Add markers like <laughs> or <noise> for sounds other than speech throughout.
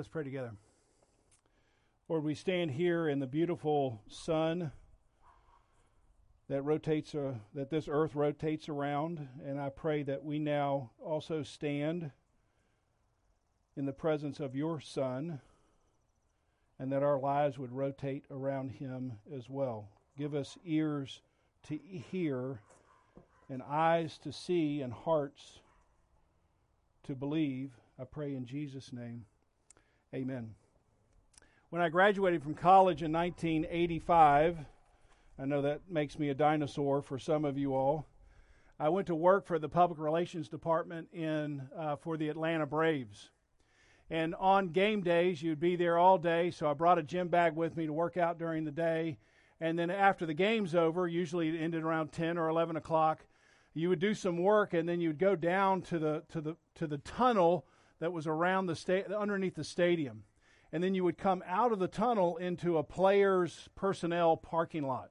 Let's pray together. Lord, we stand here in the beautiful sun that rotates, uh, that this earth rotates around, and I pray that we now also stand in the presence of your Son, and that our lives would rotate around him as well. Give us ears to hear, and eyes to see, and hearts to believe. I pray in Jesus' name. Amen. When I graduated from college in 1985, I know that makes me a dinosaur for some of you all. I went to work for the public relations department in uh, for the Atlanta Braves. And on game days, you'd be there all day. So I brought a gym bag with me to work out during the day. And then after the game's over, usually it ended around 10 or 11 o'clock, you would do some work, and then you'd go down to the to the to the tunnel that was around the sta- underneath the stadium. And then you would come out of the tunnel into a player's personnel parking lot.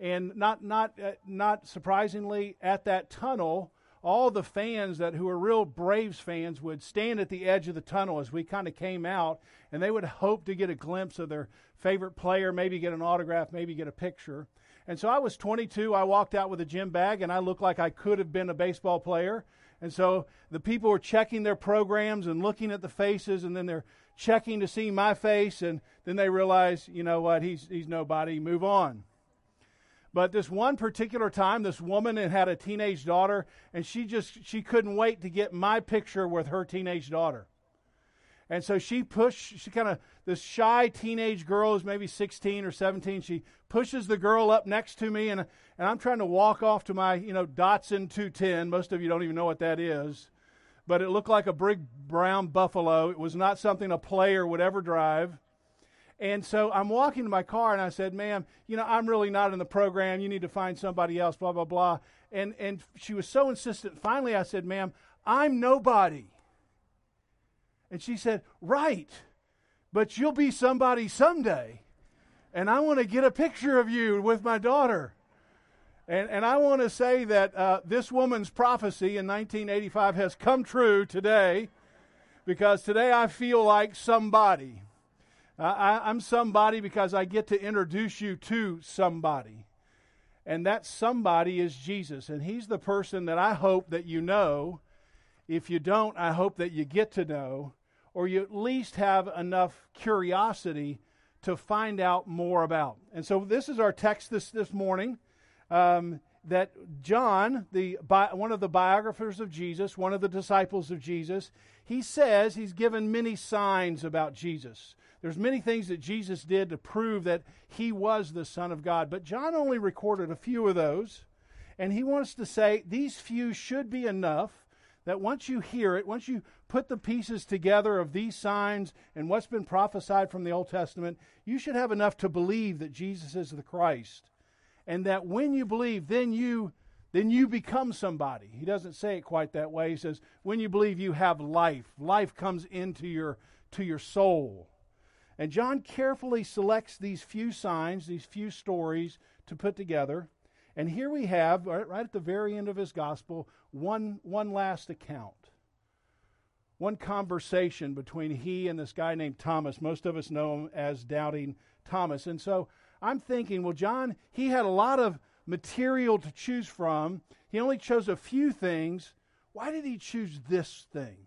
And not, not, uh, not surprisingly, at that tunnel, all the fans that who are real Braves fans would stand at the edge of the tunnel as we kind of came out, and they would hope to get a glimpse of their favorite player, maybe get an autograph, maybe get a picture. And so I was 22. I walked out with a gym bag, and I looked like I could have been a baseball player. And so the people were checking their programs and looking at the faces, and then they're checking to see my face, and then they realize, you know what, he's, he's nobody, move on. But this one particular time, this woman had a teenage daughter, and she just she couldn't wait to get my picture with her teenage daughter. And so she pushed, she kind of, this shy teenage girl is maybe 16 or 17. She pushes the girl up next to me, and, and I'm trying to walk off to my, you know, Datsun 210. Most of you don't even know what that is. But it looked like a big brown buffalo. It was not something a player would ever drive. And so I'm walking to my car, and I said, ma'am, you know, I'm really not in the program. You need to find somebody else, blah, blah, blah. And, and she was so insistent. Finally, I said, ma'am, I'm nobody. And she said, Right, but you'll be somebody someday. And I want to get a picture of you with my daughter. And, and I want to say that uh, this woman's prophecy in 1985 has come true today because today I feel like somebody. I, I'm somebody because I get to introduce you to somebody. And that somebody is Jesus. And he's the person that I hope that you know. If you don't, I hope that you get to know or you at least have enough curiosity to find out more about. And so this is our text this, this morning. Um, that John, the one of the biographers of Jesus, one of the disciples of Jesus, he says he's given many signs about Jesus. There's many things that Jesus did to prove that he was the Son of God, but John only recorded a few of those, and he wants to say these few should be enough that once you hear it, once you put the pieces together of these signs and what's been prophesied from the Old Testament, you should have enough to believe that Jesus is the Christ. And that when you believe, then you then you become somebody. He doesn't say it quite that way. He says, when you believe you have life, life comes into your to your soul. And John carefully selects these few signs, these few stories to put together. And here we have, right, right at the very end of his gospel, one, one last account. One conversation between he and this guy named Thomas. Most of us know him as Doubting Thomas. And so I'm thinking, well, John, he had a lot of material to choose from. He only chose a few things. Why did he choose this thing?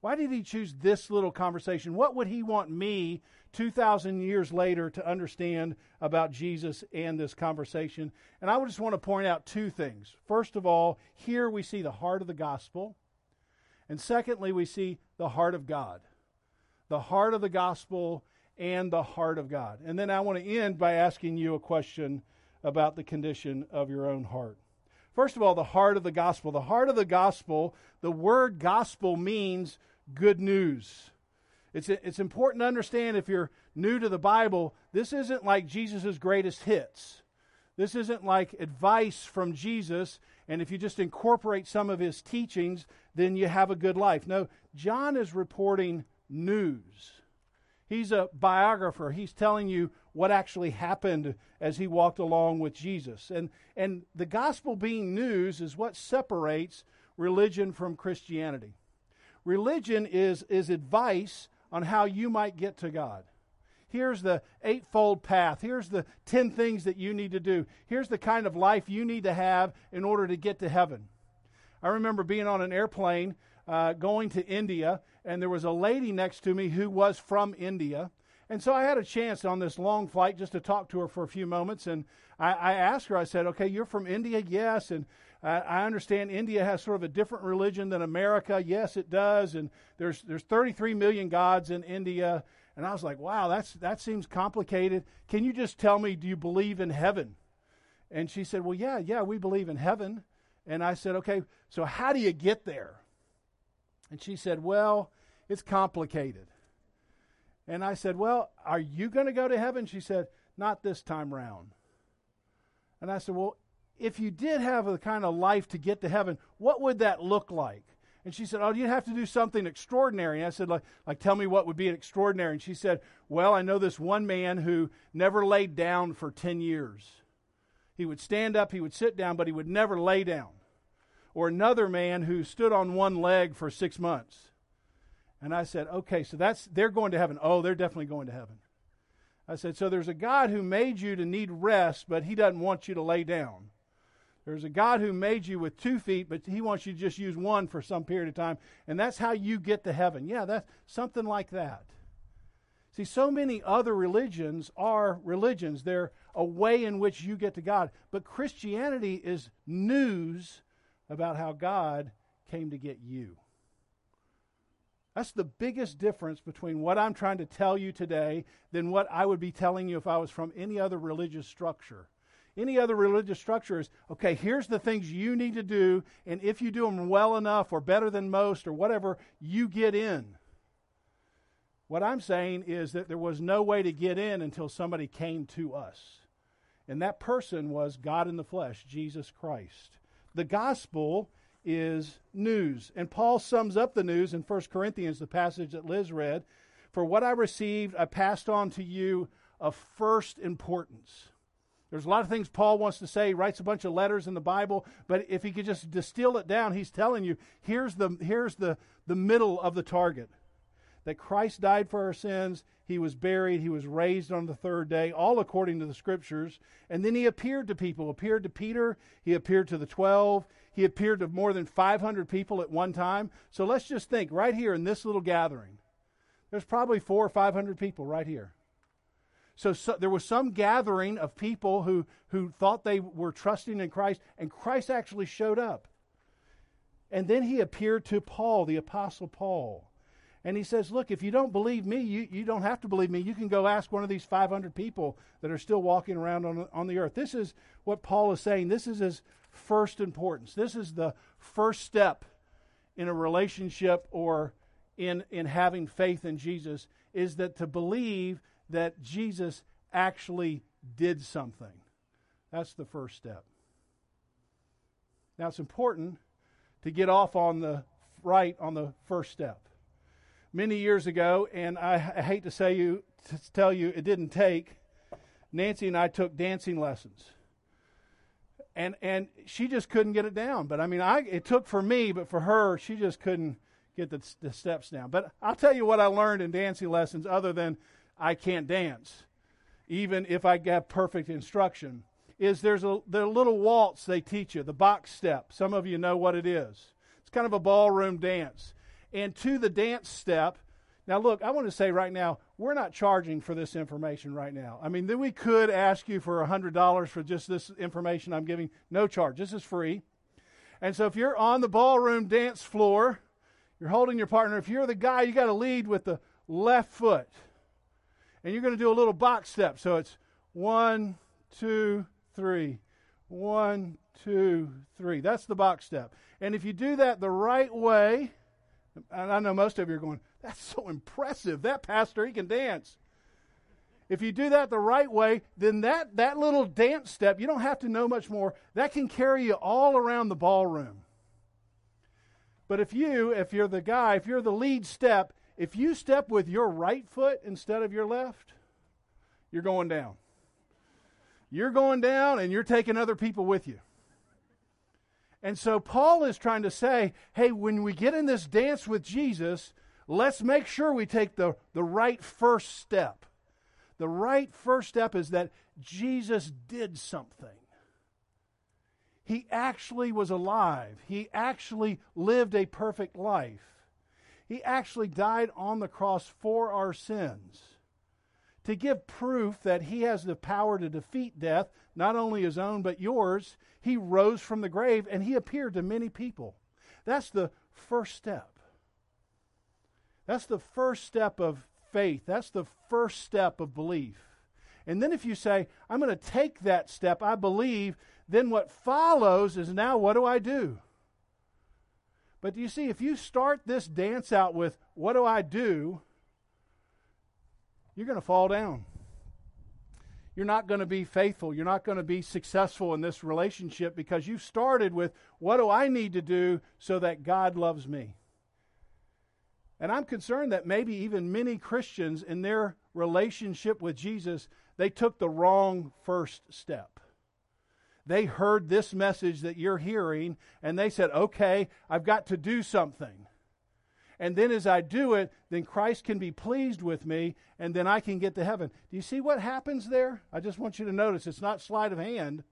Why did he choose this little conversation? What would he want me 2,000 years later to understand about Jesus and this conversation. And I would just want to point out two things. First of all, here we see the heart of the gospel. And secondly, we see the heart of God. The heart of the gospel and the heart of God. And then I want to end by asking you a question about the condition of your own heart. First of all, the heart of the gospel. The heart of the gospel, the word gospel means good news. It's, it's important to understand if you're new to the Bible, this isn't like Jesus' greatest hits. This isn't like advice from Jesus, and if you just incorporate some of his teachings, then you have a good life. No, John is reporting news. He's a biographer. He's telling you what actually happened as he walked along with Jesus. And, and the gospel being news is what separates religion from Christianity. Religion is, is advice on how you might get to God. Here's the eightfold path. Here's the 10 things that you need to do. Here's the kind of life you need to have in order to get to heaven. I remember being on an airplane uh, going to India, and there was a lady next to me who was from India. And so I had a chance on this long flight just to talk to her for a few moments. And I, I asked her, I said, Okay, you're from India? Yes. And I, I understand India has sort of a different religion than America. Yes, it does. And there's, there's 33 million gods in India. And I was like, Wow, that's, that seems complicated. Can you just tell me, do you believe in heaven? And she said, Well, yeah, yeah, we believe in heaven. And I said, Okay, so how do you get there? And she said, Well, it's complicated. And I said, Well, are you going to go to heaven? She said, Not this time round. And I said, Well, if you did have a kind of life to get to heaven, what would that look like? And she said, Oh, you'd have to do something extraordinary. And I said, like, like, tell me what would be extraordinary. And she said, Well, I know this one man who never laid down for 10 years. He would stand up, he would sit down, but he would never lay down. Or another man who stood on one leg for six months. And I said, okay, so that's, they're going to heaven. Oh, they're definitely going to heaven. I said, so there's a God who made you to need rest, but he doesn't want you to lay down. There's a God who made you with two feet, but he wants you to just use one for some period of time. And that's how you get to heaven. Yeah, that's something like that. See, so many other religions are religions. They're a way in which you get to God. But Christianity is news about how God came to get you. That's the biggest difference between what I'm trying to tell you today than what I would be telling you if I was from any other religious structure. Any other religious structure is okay, here's the things you need to do, and if you do them well enough or better than most or whatever, you get in. What I'm saying is that there was no way to get in until somebody came to us. And that person was God in the flesh, Jesus Christ. The gospel is news. And Paul sums up the news in 1 Corinthians, the passage that Liz read. For what I received, I passed on to you of first importance. There's a lot of things Paul wants to say. He writes a bunch of letters in the Bible, but if he could just distill it down, he's telling you here's the, here's the, the middle of the target that Christ died for our sins, he was buried, he was raised on the third day, all according to the scriptures. And then he appeared to people, appeared to Peter, he appeared to the 12, he appeared to more than 500 people at one time. So let's just think right here in this little gathering, there's probably four or 500 people right here. So, so, there was some gathering of people who, who thought they were trusting in Christ, and Christ actually showed up. And then he appeared to Paul, the Apostle Paul. And he says, Look, if you don't believe me, you, you don't have to believe me. You can go ask one of these 500 people that are still walking around on, on the earth. This is what Paul is saying. This is his first importance. This is the first step in a relationship or in, in having faith in Jesus is that to believe that Jesus actually did something. That's the first step. Now, it's important to get off on the right on the first step many years ago, and I, I hate to say you to tell you it didn't take. Nancy and I took dancing lessons, and and she just couldn't get it down. But I mean, I it took for me, but for her, she just couldn't get the, the steps down. But I'll tell you what I learned in dancing lessons, other than I can't dance, even if I get perfect instruction. Is there's a the little waltz they teach you, the box step. Some of you know what it is. It's kind of a ballroom dance and to the dance step. Now, look, I want to say right now, we're not charging for this information right now. I mean, then we could ask you for $100 for just this information I'm giving. No charge. This is free. And so if you're on the ballroom dance floor, you're holding your partner. If you're the guy, you got to lead with the left foot. And you're going to do a little box step. So it's one, two, three. One, two, three. That's the box step. And if you do that the right way, and I know most of you are going, that's so impressive. That pastor, he can dance. If you do that the right way, then that, that little dance step, you don't have to know much more. That can carry you all around the ballroom. But if you, if you're the guy, if you're the lead step, if you step with your right foot instead of your left, you're going down. You're going down and you're taking other people with you. And so Paul is trying to say, hey, when we get in this dance with Jesus, let's make sure we take the, the right first step. The right first step is that Jesus did something. He actually was alive. He actually lived a perfect life. He actually died on the cross for our sins to give proof that he has the power to defeat death, not only his own, but yours. He rose from the grave and he appeared to many people. That's the first step. That's the first step of faith. That's the first step of belief. And then if you say, I'm going to take that step, I believe, then what follows is now what do I do? But you see, if you start this dance out with, what do I do? You're going to fall down. You're not going to be faithful. You're not going to be successful in this relationship because you started with, what do I need to do so that God loves me? And I'm concerned that maybe even many Christians in their relationship with Jesus, they took the wrong first step. They heard this message that you're hearing and they said, okay, I've got to do something. And then as I do it, then Christ can be pleased with me and then I can get to heaven. Do you see what happens there? I just want you to notice it's not sleight of hand.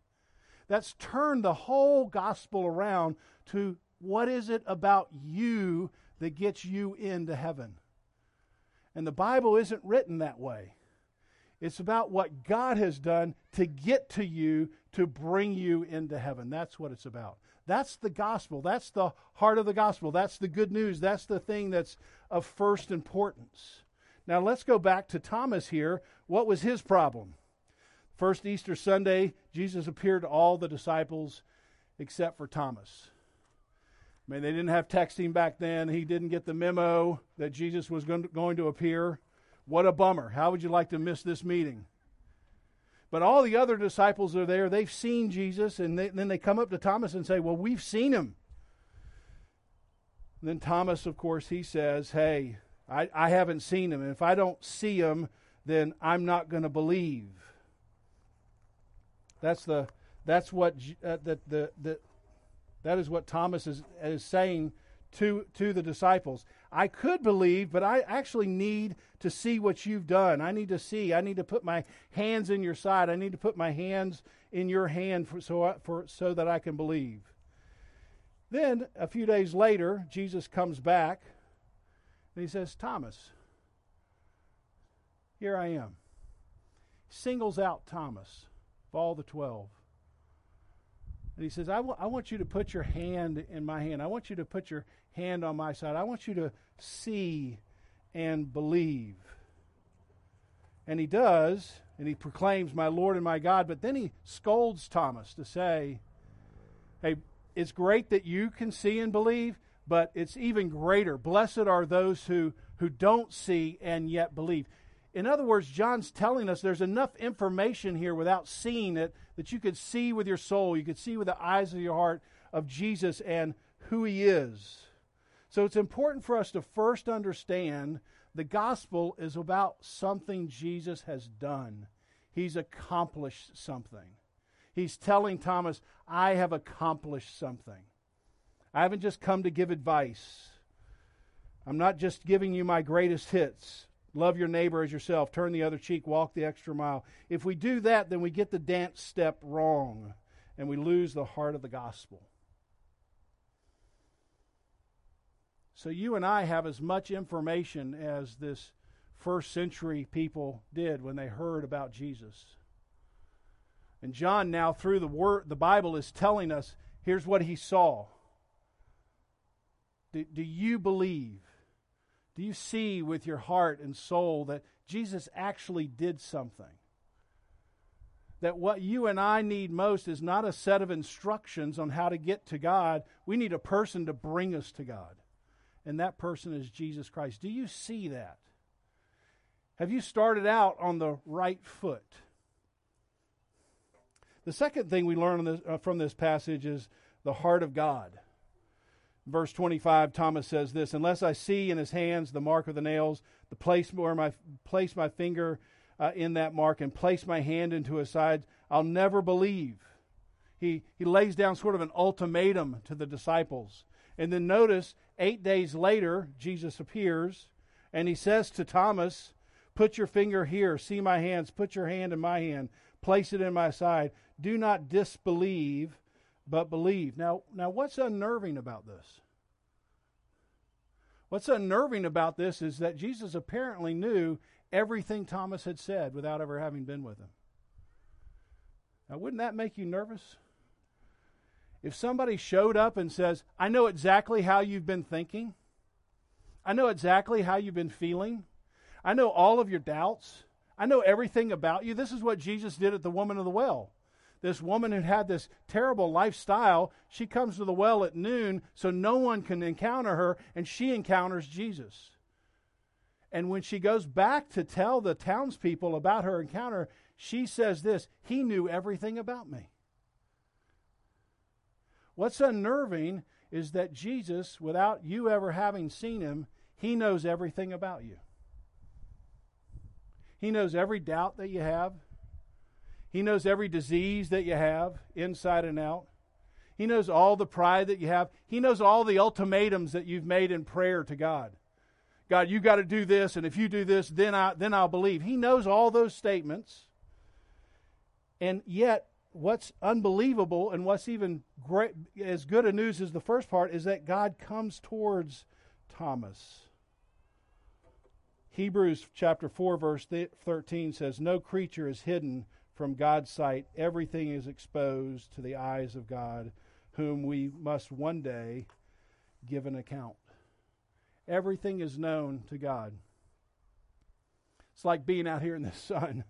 That's turned the whole gospel around to what is it about you that gets you into heaven. And the Bible isn't written that way. It's about what God has done to get to you to bring you into heaven. That's what it's about. That's the gospel. That's the heart of the gospel. That's the good news. That's the thing that's of first importance. Now let's go back to Thomas here. What was his problem? First Easter Sunday, Jesus appeared to all the disciples except for Thomas. I mean, they didn't have texting back then. He didn't get the memo that Jesus was going to, appear. What a bummer. How would you like to miss this meeting? But all the other disciples are there. They've seen Jesus, and they, then they come up to Thomas and say, Well, we've seen him. And then Thomas, of course, he says, Hey, I, I haven't seen him. And if I don't see him, then I'm not going to believe. That's the that's what uh, that the, the that is what Thomas is, is saying to, to the disciples. I could believe, but I actually need to see what you've done. I need to see. I need to put my hands in your side. I need to put my hands in your hand for, so, for, so that I can believe. Then, a few days later, Jesus comes back and he says, Thomas, here I am. Singles out Thomas of all the twelve. And he says, I, w- I want you to put your hand in my hand. I want you to put your hand on my side. I want you to see and believe. And he does, and he proclaims, My Lord and my God. But then he scolds Thomas to say, Hey, it's great that you can see and believe, but it's even greater. Blessed are those who, who don't see and yet believe. In other words, John's telling us there's enough information here without seeing it that you could see with your soul, you could see with the eyes of your heart of Jesus and who he is. So it's important for us to first understand the gospel is about something Jesus has done. He's accomplished something. He's telling Thomas, I have accomplished something. I haven't just come to give advice. I'm not just giving you my greatest hits. Love your neighbor as yourself. Turn the other cheek. Walk the extra mile. If we do that, then we get the dance step wrong and we lose the heart of the gospel. So you and I have as much information as this first century people did when they heard about Jesus. And John now through the word the Bible is telling us here's what he saw. Do, do you believe? Do you see with your heart and soul that Jesus actually did something? That what you and I need most is not a set of instructions on how to get to God. We need a person to bring us to God. And that person is Jesus Christ. Do you see that? Have you started out on the right foot? The second thing we learn this, uh, from this passage is the heart of God. Verse 25, Thomas says this Unless I see in his hands the mark of the nails, the place where my place my finger uh, in that mark, and place my hand into his side, I'll never believe. He, he lays down sort of an ultimatum to the disciples. And then notice, eight days later, Jesus appears and he says to Thomas, Put your finger here, see my hands, put your hand in my hand, place it in my side. Do not disbelieve, but believe. Now, now what's unnerving about this? What's unnerving about this is that Jesus apparently knew everything Thomas had said without ever having been with him. Now, wouldn't that make you nervous? If somebody showed up and says, I know exactly how you've been thinking, I know exactly how you've been feeling, I know all of your doubts, I know everything about you. This is what Jesus did at the woman of the well. This woman who had this terrible lifestyle, she comes to the well at noon so no one can encounter her, and she encounters Jesus. And when she goes back to tell the townspeople about her encounter, she says this He knew everything about me. What's unnerving is that Jesus, without you ever having seen him, he knows everything about you. He knows every doubt that you have. He knows every disease that you have, inside and out. He knows all the pride that you have. He knows all the ultimatums that you've made in prayer to God. God, you got to do this, and if you do this, then I then I'll believe. He knows all those statements. And yet, what's unbelievable and what's even great, as good a news as the first part is that God comes towards Thomas. Hebrews chapter 4 verse 13 says no creature is hidden from God's sight everything is exposed to the eyes of God whom we must one day give an account. Everything is known to God. It's like being out here in the <laughs> sun.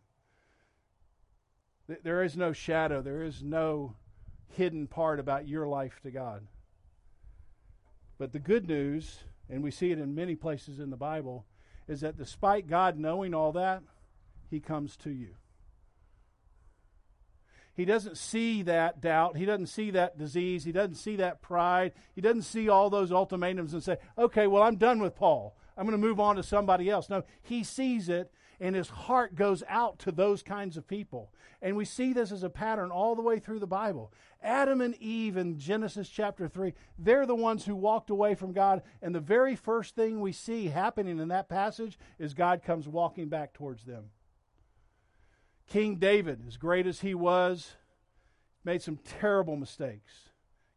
There is no shadow, there is no hidden part about your life to God. But the good news, and we see it in many places in the Bible, is that despite God knowing all that, He comes to you. He doesn't see that doubt. He doesn't see that disease. He doesn't see that pride. He doesn't see all those ultimatums and say, okay, well, I'm done with Paul. I'm going to move on to somebody else. No, he sees it and his heart goes out to those kinds of people. And we see this as a pattern all the way through the Bible. Adam and Eve in Genesis chapter 3, they're the ones who walked away from God. And the very first thing we see happening in that passage is God comes walking back towards them. King David, as great as he was, made some terrible mistakes,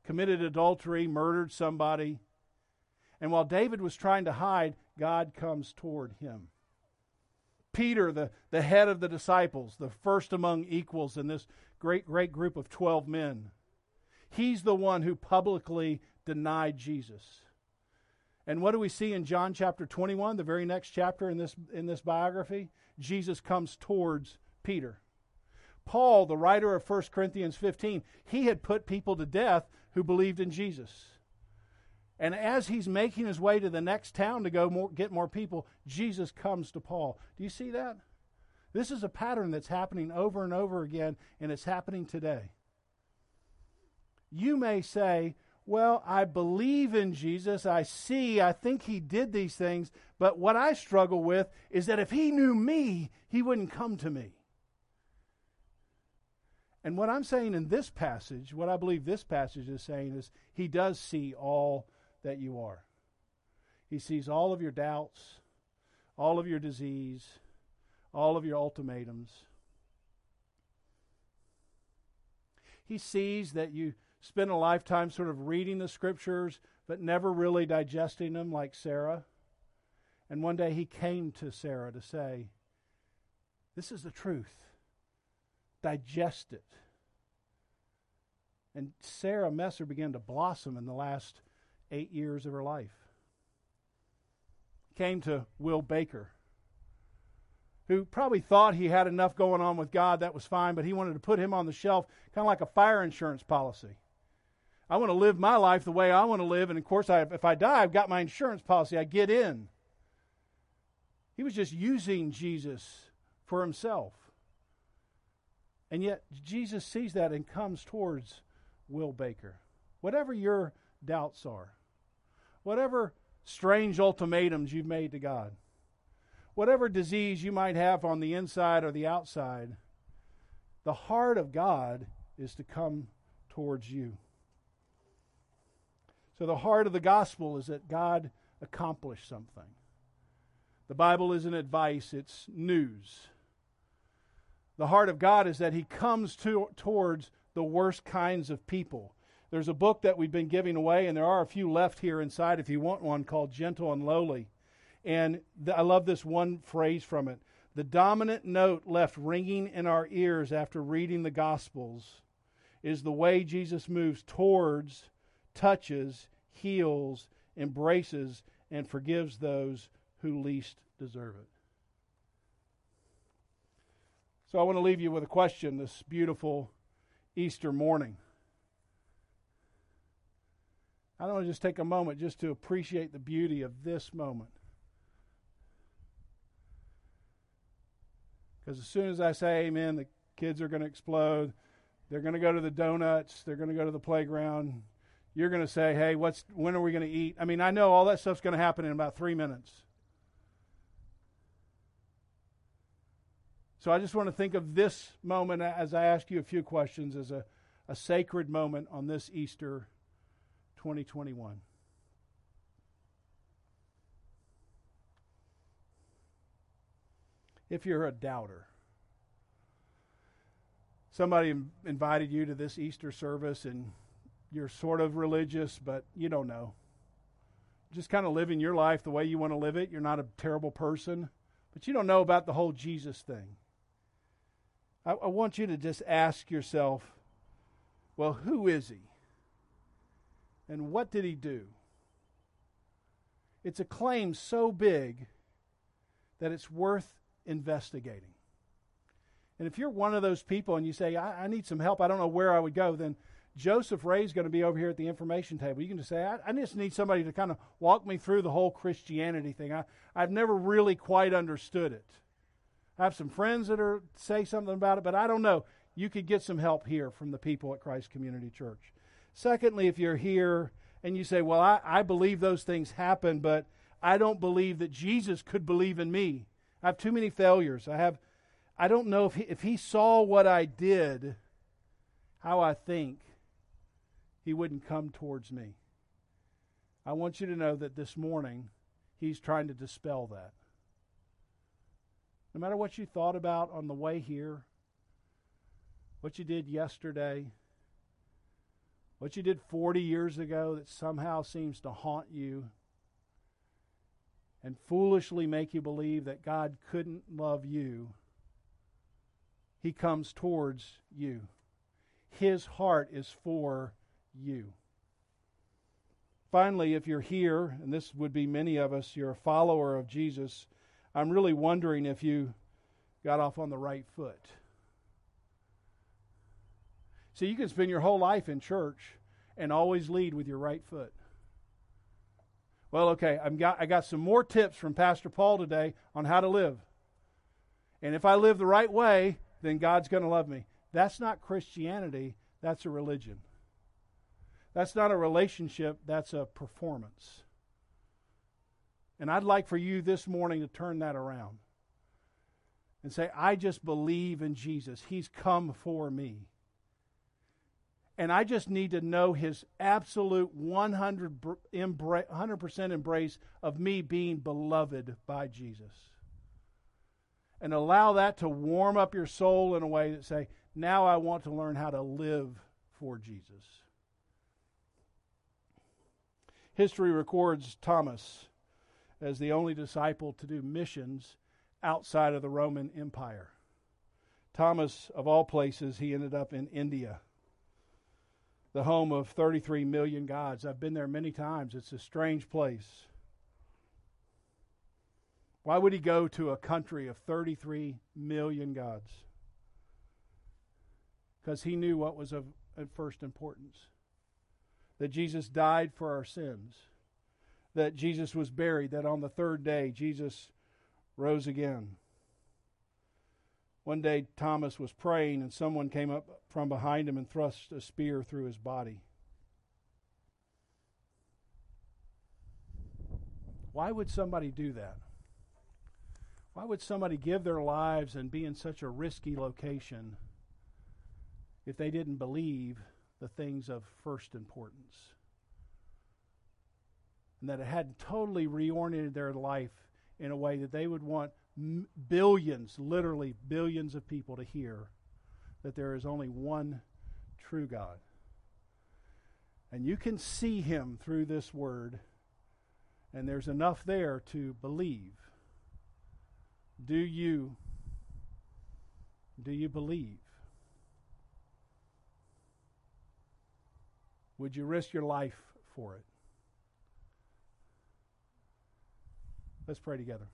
committed adultery, murdered somebody. And while David was trying to hide, God comes toward him. Peter, the, the head of the disciples, the first among equals in this great, great group of 12 men, he's the one who publicly denied Jesus. And what do we see in John chapter 21, the very next chapter in this, in this biography? Jesus comes towards Peter. Paul, the writer of 1 Corinthians 15, he had put people to death who believed in Jesus. And as he's making his way to the next town to go more, get more people, Jesus comes to Paul. Do you see that? This is a pattern that's happening over and over again, and it's happening today. You may say, Well, I believe in Jesus. I see, I think he did these things. But what I struggle with is that if he knew me, he wouldn't come to me. And what I'm saying in this passage, what I believe this passage is saying is, he does see all that you are. He sees all of your doubts, all of your disease, all of your ultimatums. He sees that you spend a lifetime sort of reading the scriptures, but never really digesting them like Sarah. And one day he came to Sarah to say, This is the truth. Digest it. And Sarah Messer began to blossom in the last eight years of her life. Came to Will Baker, who probably thought he had enough going on with God, that was fine, but he wanted to put him on the shelf, kind of like a fire insurance policy. I want to live my life the way I want to live, and of course, I, if I die, I've got my insurance policy. I get in. He was just using Jesus for himself. And yet, Jesus sees that and comes towards Will Baker. Whatever your doubts are, whatever strange ultimatums you've made to God, whatever disease you might have on the inside or the outside, the heart of God is to come towards you. So, the heart of the gospel is that God accomplished something. The Bible isn't advice, it's news. The heart of God is that He comes to, towards the worst kinds of people. There's a book that we've been giving away, and there are a few left here inside if you want one called Gentle and Lowly. And I love this one phrase from it. The dominant note left ringing in our ears after reading the Gospels is the way Jesus moves towards, touches, heals, embraces, and forgives those who least deserve it. So I want to leave you with a question this beautiful Easter morning. I don't want to just take a moment just to appreciate the beauty of this moment. Because as soon as I say amen, the kids are going to explode. They're going to go to the donuts. They're going to go to the playground. You're going to say, hey, what's, when are we going to eat? I mean, I know all that stuff's going to happen in about three minutes. So I just want to think of this moment as I ask you a few questions as a, a sacred moment on this Easter 2021. If you're a doubter, somebody invited you to this Easter service and you're sort of religious, but you don't know. Just kind of living your life the way you want to live it. You're not a terrible person, but you don't know about the whole Jesus thing. I, I want you to just ask yourself well, who is he? And what did he do? It's a claim so big that it's worth investigating. And if you're one of those people and you say, I, I need some help, I don't know where I would go, then Joseph Ray is going to be over here at the information table. You can just say, I, I just need somebody to kind of walk me through the whole Christianity thing. I, I've never really quite understood it. I have some friends that are say something about it, but I don't know. You could get some help here from the people at Christ Community Church. Secondly, if you're here and you say, Well, I, I believe those things happen, but I don't believe that Jesus could believe in me. I have too many failures. I have I don't know if he, if he saw what I did, how I think, he wouldn't come towards me. I want you to know that this morning he's trying to dispel that. No matter what you thought about on the way here, what you did yesterday, what you did 40 years ago that somehow seems to haunt you and foolishly make you believe that God couldn't love you, He comes towards you. His heart is for you. Finally, if you're here, and this would be many of us, you're a follower of Jesus, I'm really wondering if you got off on the right foot. See, you can spend your whole life in church and always lead with your right foot. Well, okay, I've got, I got some more tips from Pastor Paul today on how to live. And if I live the right way, then God's going to love me. That's not Christianity, that's a religion. That's not a relationship, that's a performance. And I'd like for you this morning to turn that around and say, I just believe in Jesus. He's come for me. And I just need to know his absolute 100 100% embrace of me being beloved by Jesus. And allow that to warm up your soul in a way that say, now I want to learn how to live for Jesus. History records Thomas as the only disciple to do missions outside of the Roman Empire. Thomas, of all places, he ended up in India the home of 33 million gods. I've been there many times. It's a strange place. Why would he go to a country of 33 million gods? Because he knew what was of, first importance that Jesus died for our sins, that Jesus was buried, that on the third day Jesus rose again. One day, Thomas was praying, and someone came up from behind him and thrust a spear through his body. Why would somebody do that? Why would somebody give their lives and be in such a risky location if they didn't believe the things of first importance? and that it hadn't totally reoriented their life in a way that they would want billions, literally billions of people to hear that there is only one true God. And you can see him through this word, and there's enough there to believe. Do you do you believe? Would you risk your life for it? Let's pray together.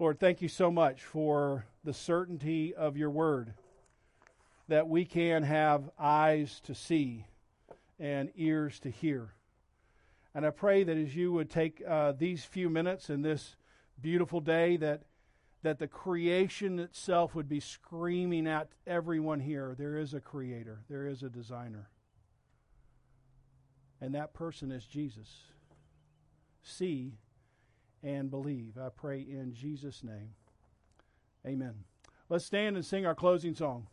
Lord, thank you so much for the certainty of your word that we can have eyes to see and ears to hear. And I pray that as you would take uh, these few minutes in this beautiful day, that that the creation itself would be screaming at everyone here there is a creator, there is a designer. And that person is Jesus. See and believe. I pray in Jesus' name. Amen. Let's stand and sing our closing song.